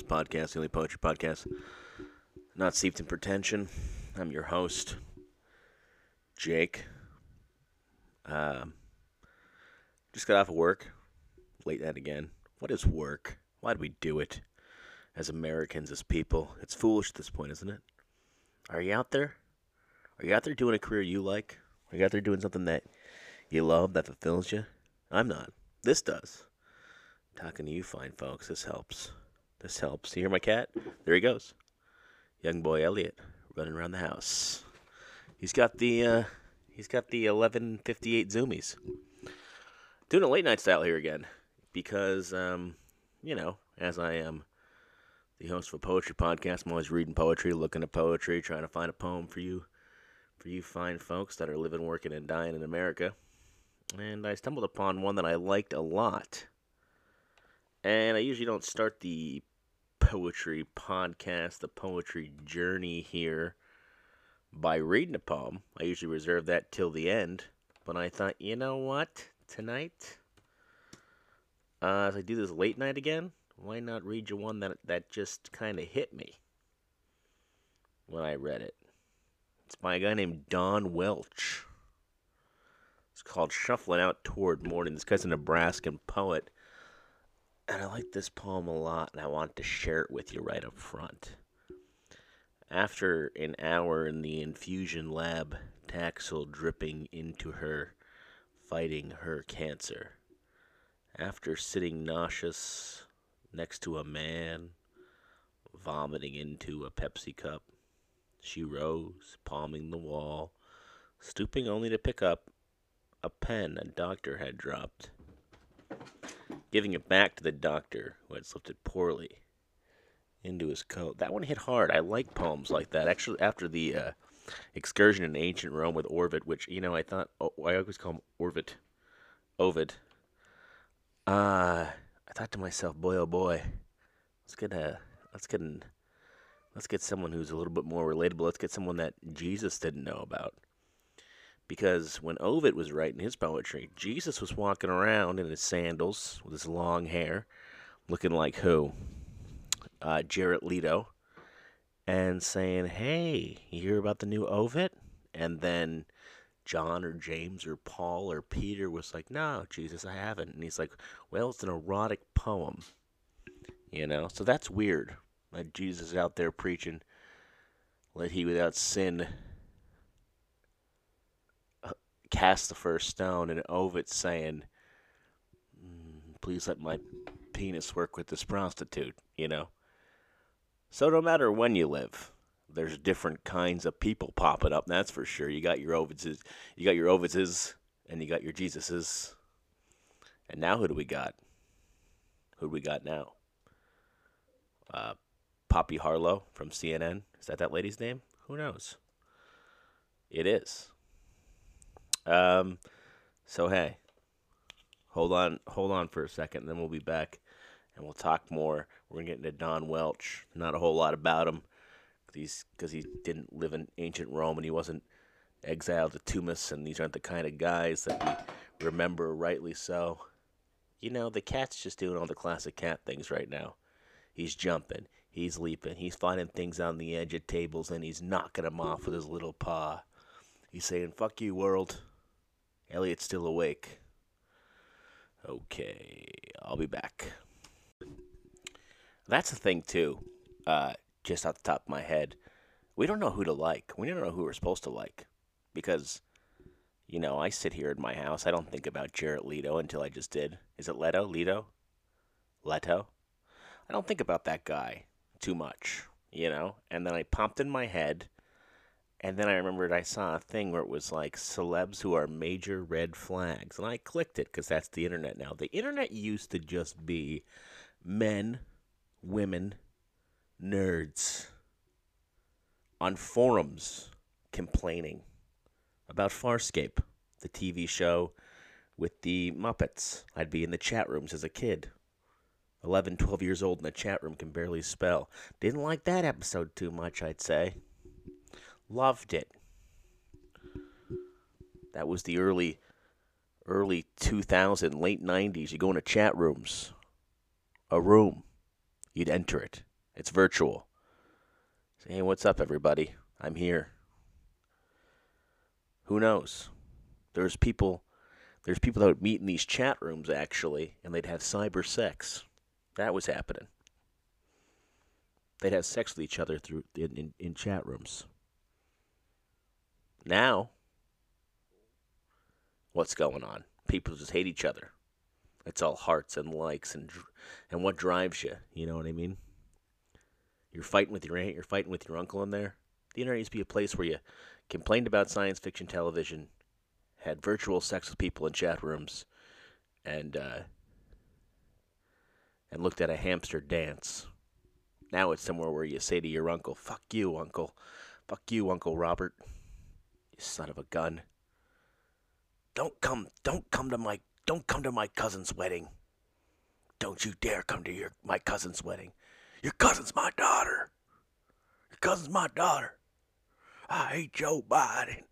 Podcast, the only poetry podcast not steeped in pretension. I'm your host, Jake. Um, just got off of work, late night again. What is work? Why do we do it as Americans, as people? It's foolish at this point, isn't it? Are you out there? Are you out there doing a career you like? Are you out there doing something that you love, that fulfills you? I'm not. This does. Talking to you fine folks, this helps. This helps. You hear my cat? There he goes. Young boy Elliot running around the house. He's got the uh, he's got the 1158 zoomies. Doing a late night style here again because um, you know, as I am the host of a poetry podcast, I'm always reading poetry, looking at poetry, trying to find a poem for you for you fine folks that are living, working and dying in America. And I stumbled upon one that I liked a lot and I usually don't start the poetry podcast, the poetry journey here by reading a poem. I usually reserve that till the end. But I thought, you know what? Tonight, uh, as I do this late night again, why not read you one that, that just kind of hit me when I read it? It's by a guy named Don Welch. It's called Shuffling Out Toward Morning. This guy's a Nebraskan poet and I like this poem a lot, and I want to share it with you right up front. After an hour in the infusion lab, Taxol dripping into her, fighting her cancer. After sitting nauseous next to a man, vomiting into a Pepsi cup, she rose, palming the wall, stooping only to pick up a pen a doctor had dropped giving it back to the doctor who had slipped it poorly into his coat. That one hit hard. I like poems like that. Actually, after the uh, excursion in ancient Rome with Ovid, which you know I thought oh, I always call him Orvid, Ovid. Uh, I thought to myself, boy oh boy, let's get a let's get an, let's get someone who's a little bit more relatable. Let's get someone that Jesus didn't know about. Because when Ovid was writing his poetry, Jesus was walking around in his sandals with his long hair, looking like who? Uh, Jared Leto, and saying, Hey, you hear about the new Ovid? And then John or James or Paul or Peter was like, No, Jesus, I haven't. And he's like, Well, it's an erotic poem. You know? So that's weird. Like Jesus out there preaching, Let he without sin cast the first stone, and Ovid saying, mm, "Please let my penis work with this prostitute," you know. So no matter when you live, there's different kinds of people popping up. That's for sure. You got your Ovidses, you got your Ovidses, and you got your Jesuses. And now who do we got? Who do we got now? Uh, Poppy Harlow from CNN. Is that that lady's name? Who knows? It is. Um, so hey, hold on, hold on for a second, then we'll be back, and we'll talk more. We're gonna get into Don Welch. Not a whole lot about him, because he didn't live in ancient Rome and he wasn't exiled to Tomis, and these aren't the kind of guys that we remember, rightly so. You know, the cat's just doing all the classic cat things right now. He's jumping, he's leaping, he's finding things on the edge of tables, and he's knocking them off with his little paw. He's saying, "Fuck you, world." Elliot's still awake. Okay, I'll be back. That's the thing too. Uh, just off the top of my head, we don't know who to like. We don't know who we're supposed to like, because, you know, I sit here in my house. I don't think about Jared Leto until I just did. Is it Leto? Leto? Leto? I don't think about that guy too much, you know. And then I popped in my head and then I remembered I saw a thing where it was like celebs who are major red flags. And I clicked it because that's the internet now. The internet used to just be men, women, nerds on forums complaining about Farscape, the TV show with the Muppets. I'd be in the chat rooms as a kid. 11, 12 years old in the chat room can barely spell. Didn't like that episode too much, I'd say. Loved it. That was the early early 2000, late 90s. You go into chat rooms. A room. You'd enter it. It's virtual. Say, hey, what's up, everybody? I'm here. Who knows? There's people. There's people that would meet in these chat rooms actually, and they'd have cyber sex. That was happening. They'd have sex with each other through in, in, in chat rooms. Now, what's going on? People just hate each other. It's all hearts and likes and and what drives you. You know what I mean? You're fighting with your aunt. You're fighting with your uncle in there. The internet used to be a place where you complained about science fiction television, had virtual sex with people in chat rooms, and uh, and looked at a hamster dance. Now it's somewhere where you say to your uncle, "Fuck you, uncle. Fuck you, Uncle Robert. Son of a gun. Don't come. Don't come to my don't come to my cousin's wedding. Don't you dare come to your my cousin's wedding. Your cousin's my daughter. Your cousin's my daughter. I hate Joe Biden.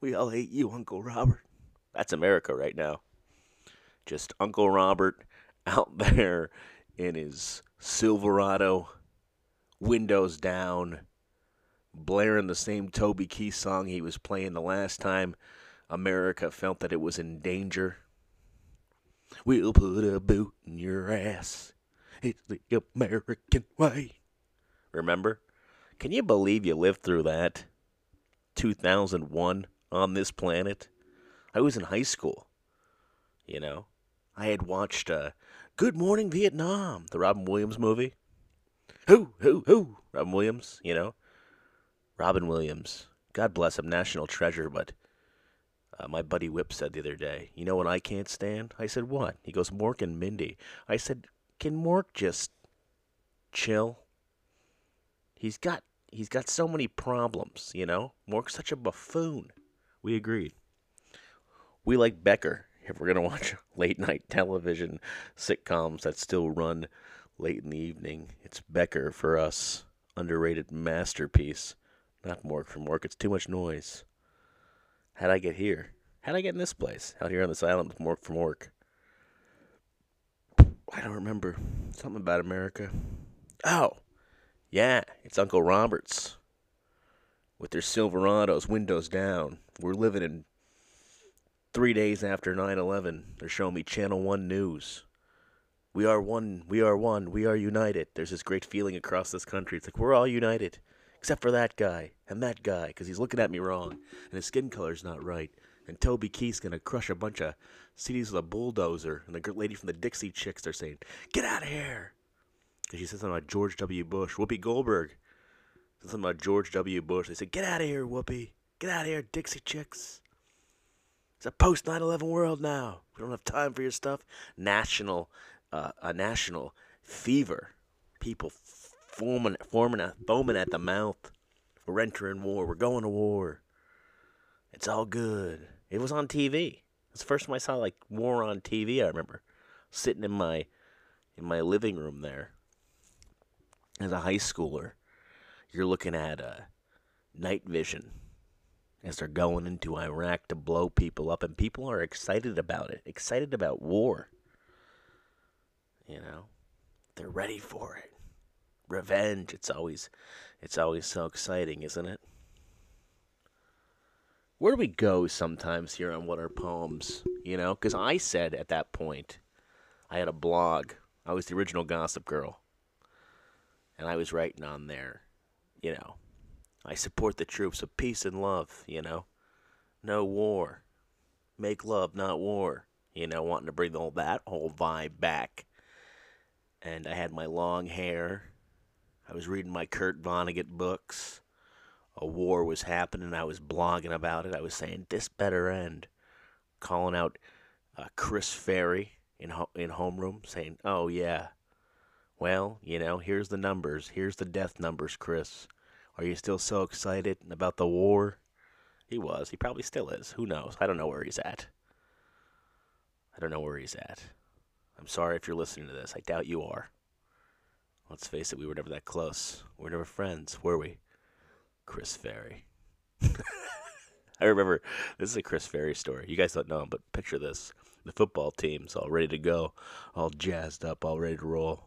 We all hate you, Uncle Robert. That's America right now. Just Uncle Robert out there in his Silverado, windows down, blaring the same Toby Keith song he was playing the last time America felt that it was in danger. We'll put a boot in your ass. It's the American way. Remember? Can you believe you lived through that? 2001 on this planet? I was in high school. You know? I had watched uh, Good Morning Vietnam, the Robin Williams movie. Who, who, who? Robin Williams, you know? Robin Williams. God bless him, national treasure, but uh, my buddy Whip said the other day, You know what I can't stand? I said, What? He goes, Mork and Mindy. I said, Can Mork just chill? He's got he's got so many problems, you know? Mork's such a buffoon. We agreed. We like Becker if we're gonna watch late night television sitcoms that still run late in the evening. It's Becker for us. Underrated masterpiece. Not Mork from work. It's too much noise. How'd I get here? How'd I get in this place? Out here on this island with Mork from work. I don't remember. Something about America. Oh, yeah, it's Uncle Roberts. With their Silverados, windows down. We're living in three days after 9 11. They're showing me Channel 1 News. We are one, we are one, we are united. There's this great feeling across this country. It's like we're all united except for that guy and that guy because he's looking at me wrong and his skin color's not right. And Toby Keith's gonna crush a bunch of CDs with a bulldozer. And the lady from the Dixie Chicks, they're saying, "Get out of here!" Because she said something about George W. Bush. Whoopi Goldberg said something about George W. Bush. They said, "Get out of here, Whoopi! Get out of here, Dixie Chicks!" It's a post 9/11 world now. We don't have time for your stuff. National, uh, a national fever. People foaming, forming, foaming at the mouth. We're entering war. We're going to war. It's all good. It was on TV. It's the first time I saw like war on TV. I remember sitting in my in my living room there as a high schooler. You're looking at uh, night vision as they're going into Iraq to blow people up, and people are excited about it. Excited about war. You know, they're ready for it revenge. It's always it's always so exciting, isn't it? Where do we go sometimes here on What Are Poems? You know, because I said at that point, I had a blog. I was the original Gossip Girl. And I was writing on there, you know, I support the troops of peace and love, you know. No war. Make love, not war. You know, wanting to bring all that whole vibe back. And I had my long hair I was reading my Kurt Vonnegut books. A war was happening. I was blogging about it. I was saying this better end. Calling out uh, Chris Ferry in ho- in homeroom, saying, "Oh yeah, well, you know, here's the numbers. Here's the death numbers, Chris. Are you still so excited about the war?" He was. He probably still is. Who knows? I don't know where he's at. I don't know where he's at. I'm sorry if you're listening to this. I doubt you are. Let's face it, we were never that close. We were never friends, were we? Chris Ferry. I remember this is a Chris Ferry story. You guys don't know him, but picture this: the football team's all ready to go, all jazzed up, all ready to roll.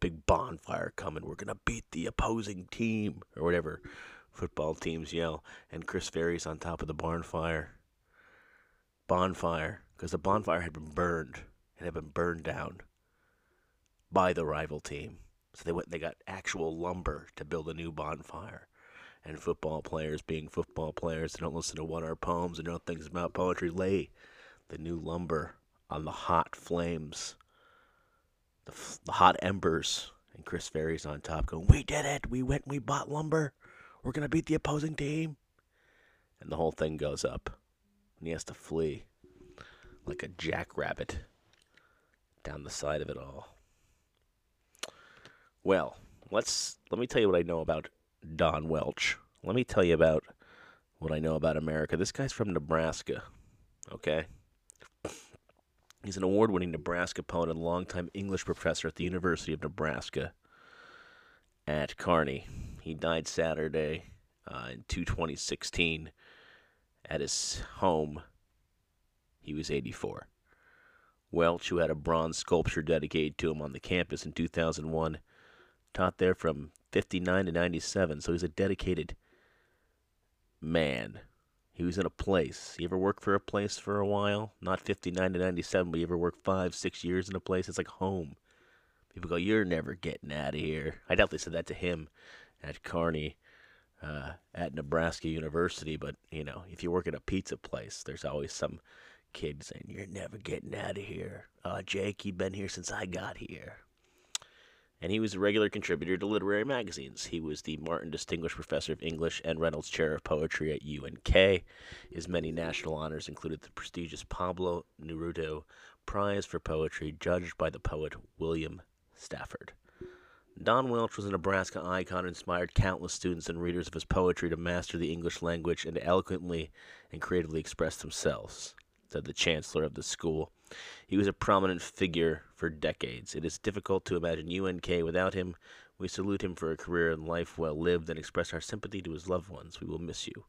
big bonfire coming. We're gonna beat the opposing team or whatever football teams yell. And Chris Ferry's on top of the bonfire. Bonfire, because the bonfire had been burned. It had been burned down by the rival team. So they went. They got actual lumber to build a new bonfire. And football players, being football players, they don't listen to one our poems and know things about poetry. Lay the new lumber on the hot flames, the, the hot embers, and Chris Ferry's on top going, We did it! We went we bought lumber. We're going to beat the opposing team. And the whole thing goes up. And he has to flee like a jackrabbit down the side of it all. Well, let's let me tell you what I know about Don Welch. Let me tell you about what I know about America. This guy's from Nebraska. Okay? He's an award winning Nebraska poet and longtime English professor at the University of Nebraska at Kearney. He died Saturday uh, in 2016 at his home. He was 84. Welch, who had a bronze sculpture dedicated to him on the campus in 2001, taught there from 59 to 97, so he's a dedicated man he was in a place. You ever work for a place for a while? Not 59 to 97, but you ever work five, six years in a place? It's like home. People go, You're never getting out of here. I doubt they said that to him at Kearney, uh, at Nebraska University, but, you know, if you work at a pizza place, there's always some kid saying, You're never getting out of here. Uh, Jake, you've been here since I got here and he was a regular contributor to literary magazines. He was the Martin Distinguished Professor of English and Reynolds Chair of Poetry at UNK. His many national honors included the prestigious Pablo Neruda Prize for Poetry, judged by the poet William Stafford. Don Welch was a Nebraska icon and inspired countless students and readers of his poetry to master the English language and eloquently and creatively express themselves, said the chancellor of the school. He was a prominent figure for decades. It is difficult to imagine UNK without him. We salute him for a career and life well lived and express our sympathy to his loved ones. We will miss you.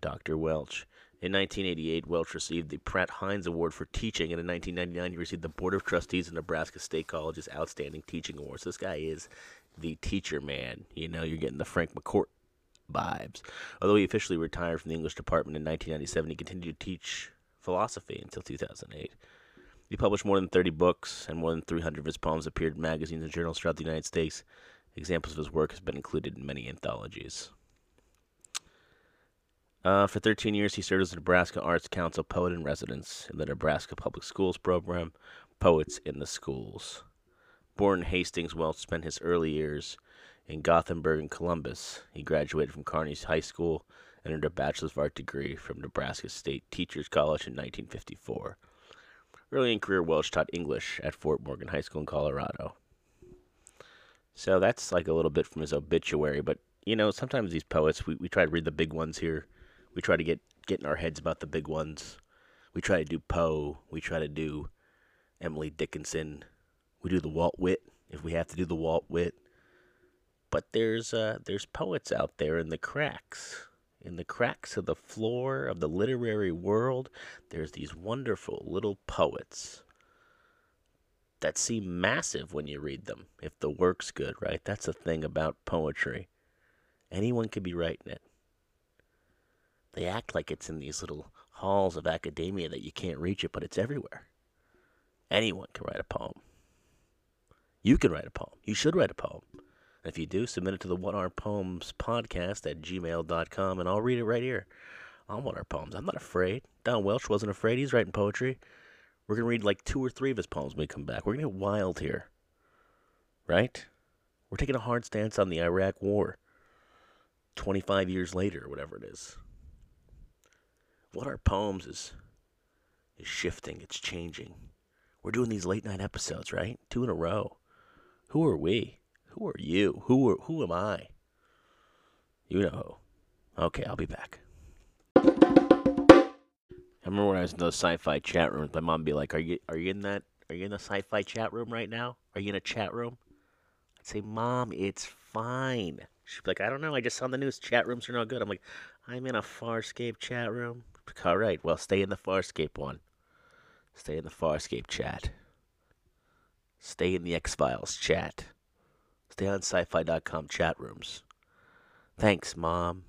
Dr. Welch. In 1988, Welch received the Pratt Heins Award for Teaching, and in 1999, he received the Board of Trustees of Nebraska State College's Outstanding Teaching Award. So this guy is the teacher man. You know, you're getting the Frank McCourt vibes. Although he officially retired from the English department in 1997, he continued to teach philosophy until 2008. He published more than 30 books, and more than 300 of his poems appeared in magazines and journals throughout the United States. Examples of his work have been included in many anthologies. Uh, for 13 years, he served as the Nebraska Arts Council Poet in Residence in the Nebraska Public Schools program, Poets in the Schools. Born in Hastings, Welch spent his early years in Gothenburg and Columbus. He graduated from Kearney's High School and earned a Bachelor's of Art degree from Nebraska State Teachers College in 1954. Early in career, Welch taught English at Fort Morgan High School in Colorado. So that's like a little bit from his obituary. But, you know, sometimes these poets, we, we try to read the big ones here. We try to get, get in our heads about the big ones. We try to do Poe. We try to do Emily Dickinson. We do the Walt Whit if we have to do the Walt Whit. But there's uh, there's poets out there in the cracks in the cracks of the floor of the literary world, there's these wonderful little poets that seem massive when you read them, if the work's good, right? That's the thing about poetry. Anyone could be writing it. They act like it's in these little halls of academia that you can't reach it, but it's everywhere. Anyone can write a poem. You can write a poem. You should write a poem. If you do, submit it to the What Are Poems podcast at gmail.com and I'll read it right here on What Are Poems. I'm not afraid. Don Welch wasn't afraid. He's writing poetry. We're going to read like two or three of his poems when we come back. We're going to get wild here. Right? We're taking a hard stance on the Iraq War 25 years later, whatever it is. What Are Poems is, is shifting, it's changing. We're doing these late night episodes, right? Two in a row. Who are we? Who are you? Who are, who am I? You know. who. Okay, I'll be back. I remember when I was in those sci-fi chat rooms, my mom would be like, "Are you are you in that? Are you in the sci-fi chat room right now? Are you in a chat room?" I'd say, "Mom, it's fine." She'd be like, "I don't know. I just saw the news chat rooms are no good." I'm like, "I'm in a Farscape chat room." All right, well, stay in the Farscape one. Stay in the Farscape chat. Stay in the X Files chat. Stay on sci-fi.com chat rooms. Thanks, Mom.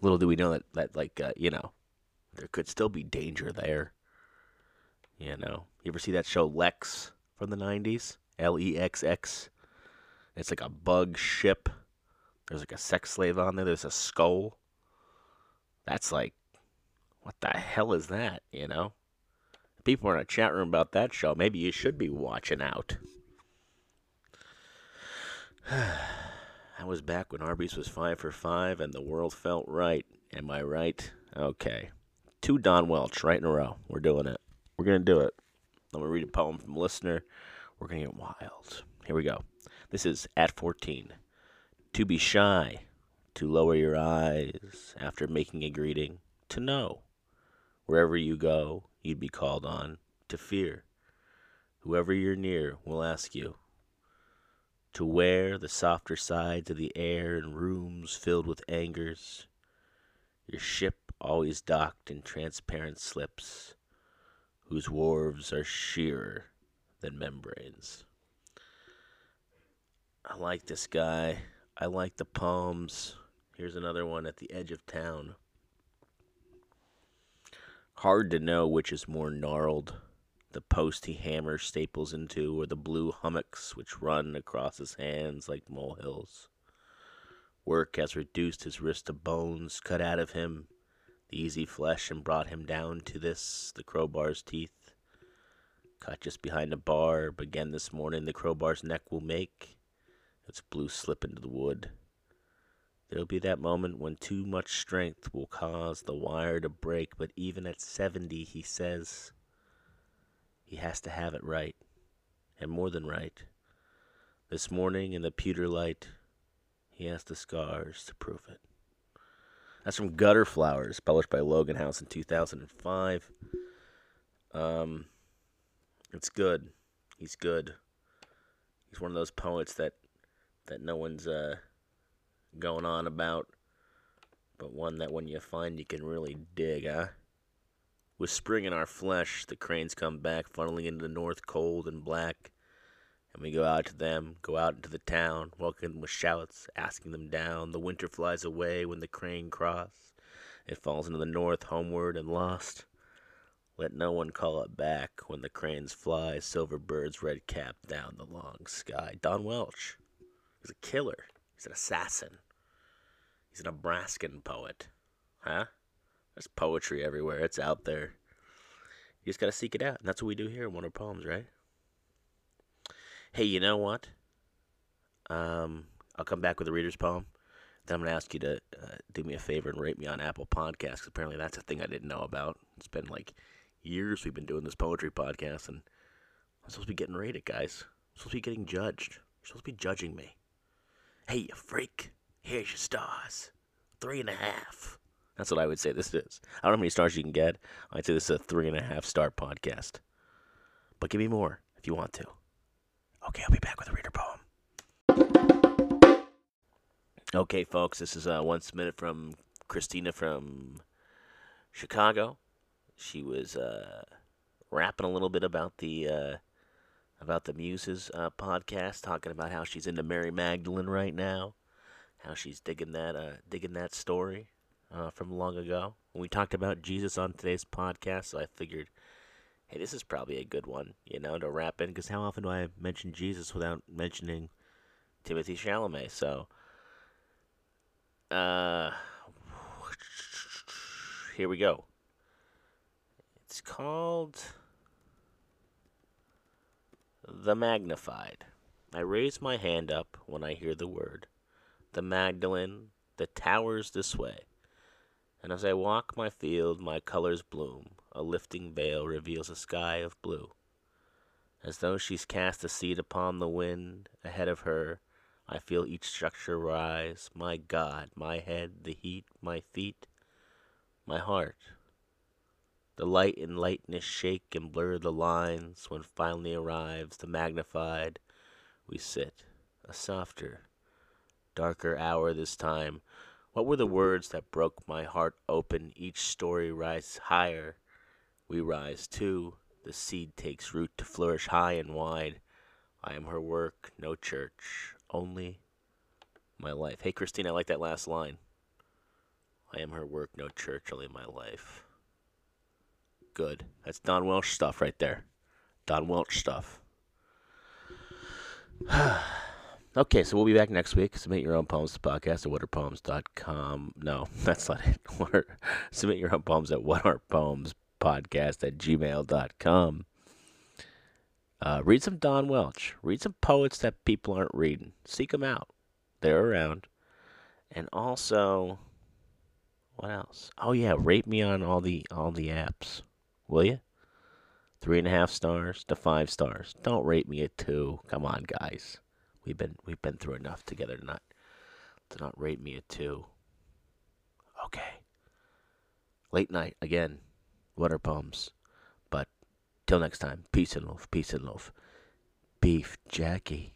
Little do we know that, that like, uh, you know, there could still be danger there. You know, you ever see that show Lexx from the 90s? L E X X. It's like a bug ship. There's like a sex slave on there. There's a skull. That's like, what the hell is that, you know? People are in a chat room about that show. Maybe you should be watching out. I was back when Arby's was five for five and the world felt right. Am I right? Okay. Two Don Welch right in a row. We're doing it. We're going to do it. I'm going to read a poem from a listener. We're going to get wild. Here we go. This is at 14. To be shy, to lower your eyes after making a greeting, to know. Wherever you go, you'd be called on, to fear. Whoever you're near will ask you, to wear the softer sides of the air in rooms filled with angers. Your ship always docked in transparent slips, whose wharves are sheerer than membranes. I like this guy. I like the poems. Here's another one at the edge of town. Hard to know which is more gnarled the post he hammers staples into, or the blue hummocks which run across his hands like molehills. Work has reduced his wrist to bones cut out of him, the easy flesh, and brought him down to this, the crowbar's teeth. Cut just behind a bar, again this morning the crowbar's neck will make its blue slip into the wood. There'll be that moment when too much strength will cause the wire to break, but even at seventy, he says, he has to have it right, and more than right. This morning in the pewter light, he has the scars to prove it. That's from Gutter Flowers, published by Logan House in 2005. Um, it's good. He's good. He's one of those poets that that no one's uh, going on about, but one that when you find you can really dig, huh? With spring in our flesh, the cranes come back, funneling into the north cold and black. And we go out to them, go out into the town, welcoming them with shouts, asking them down. The winter flies away when the crane cross. It falls into the north, homeward and lost. Let no one call it back when the cranes fly, silver birds red cap down the long sky. Don Welch. He's a killer. He's an assassin. He's a Nebraskan poet. Huh? There's poetry everywhere. It's out there. You just gotta seek it out. And that's what we do here in What Are Poems, right? Hey, you know what? Um, I'll come back with a reader's poem. Then I'm gonna ask you to uh, do me a favor and rate me on Apple Podcasts. apparently, that's a thing I didn't know about. It's been like years we've been doing this poetry podcast, and I'm supposed to be getting rated, guys. I'm supposed to be getting judged. You're supposed to be judging me. Hey, you freak! Here's your stars. Three and a half. That's what I would say this is. I don't know how many stars you can get. I'd say this is a three and a half star podcast. But give me more if you want to. Okay, I'll be back with a reader poem. Okay, folks, this is uh, one minute from Christina from Chicago. She was uh, rapping a little bit about the uh, about the Muses uh, podcast, talking about how she's into Mary Magdalene right now, how she's digging that uh, digging that story uh, from long ago. When we talked about Jesus on today's podcast, so I figured, hey, this is probably a good one, you know, to wrap in. Because how often do I mention Jesus without mentioning Timothy Chalamet? So, uh, here we go. It's called The Magnified. I raise my hand up when I hear the word. The Magdalene, the towers this way. And as I walk my field, my colors bloom. A lifting veil reveals a sky of blue. As though she's cast a seed upon the wind, ahead of her, I feel each structure rise. My God, my head, the heat, my feet, my heart. The light and lightness shake and blur the lines. When finally arrives the magnified, we sit, a softer, darker hour this time what were the words that broke my heart open? Each story rises higher. We rise too. The seed takes root to flourish high and wide. I am her work, no church, only my life. Hey, Christine, I like that last line. I am her work, no church, only my life. Good. That's Don Welch stuff right there. Don Welch stuff. okay, so we'll be back next week. Submit your own poems to podcast at whatarepoems.com. No, that's not it. Submit your own poems at whatarepoemspodcast at gmail.com. Uh, read some Don Welch. Read some poets that people aren't reading. Seek them out. They're around. And also, what else? Oh yeah, rate me on all the all the apps, will you? Three and a half stars to five stars. Don't rate me at two. Come on, guys. We've been we've been through enough together to not to not rate me a two. Okay. Late night again. What Are Poems. But till next time, peace and love, peace and love. Beef Jackie.